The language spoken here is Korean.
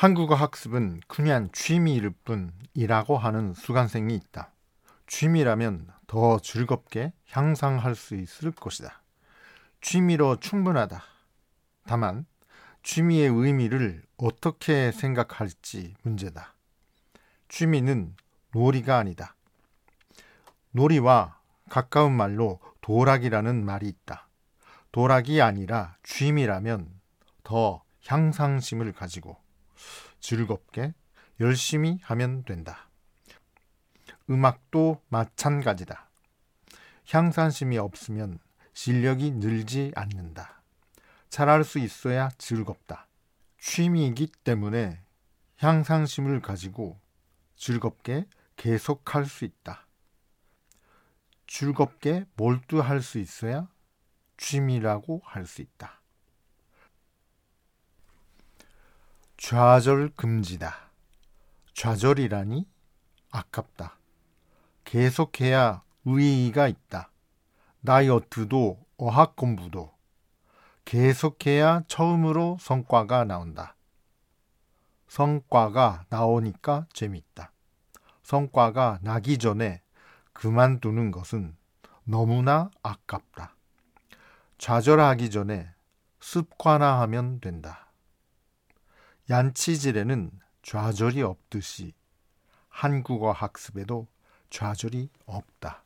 한국어 학습은 그냥 취미일 뿐이라고 하는 수강생이 있다. 취미라면 더 즐겁게 향상할 수 있을 것이다. 취미로 충분하다. 다만 취미의 의미를 어떻게 생각할지 문제다. 취미는 놀이가 아니다. 놀이와 가까운 말로 도락이라는 말이 있다. 도락이 아니라 취미라면 더 향상심을 가지고 즐겁게 열심히 하면 된다. 음악도 마찬가지다. 향상심이 없으면 실력이 늘지 않는다. 잘할 수 있어야 즐겁다. 취미이기 때문에 향상심을 가지고 즐겁게 계속할 수 있다. 즐겁게 몰두할 수 있어야 취미라고 할 수 있다. 좌절 금지다. 좌절이라니 아깝다. 계속해야 의의가 있다. 다이어트도 어학 공부도 계속해야 처음으로 성과가 나온다. 성과가 나오니까 재밌다. 성과가 나기 전에 그만두는 것은 너무나 아깝다. 좌절하기 전에 습관화하면 된다. 얀치질에는 좌절이 없듯이 한국어 학습에도 좌절이 없다.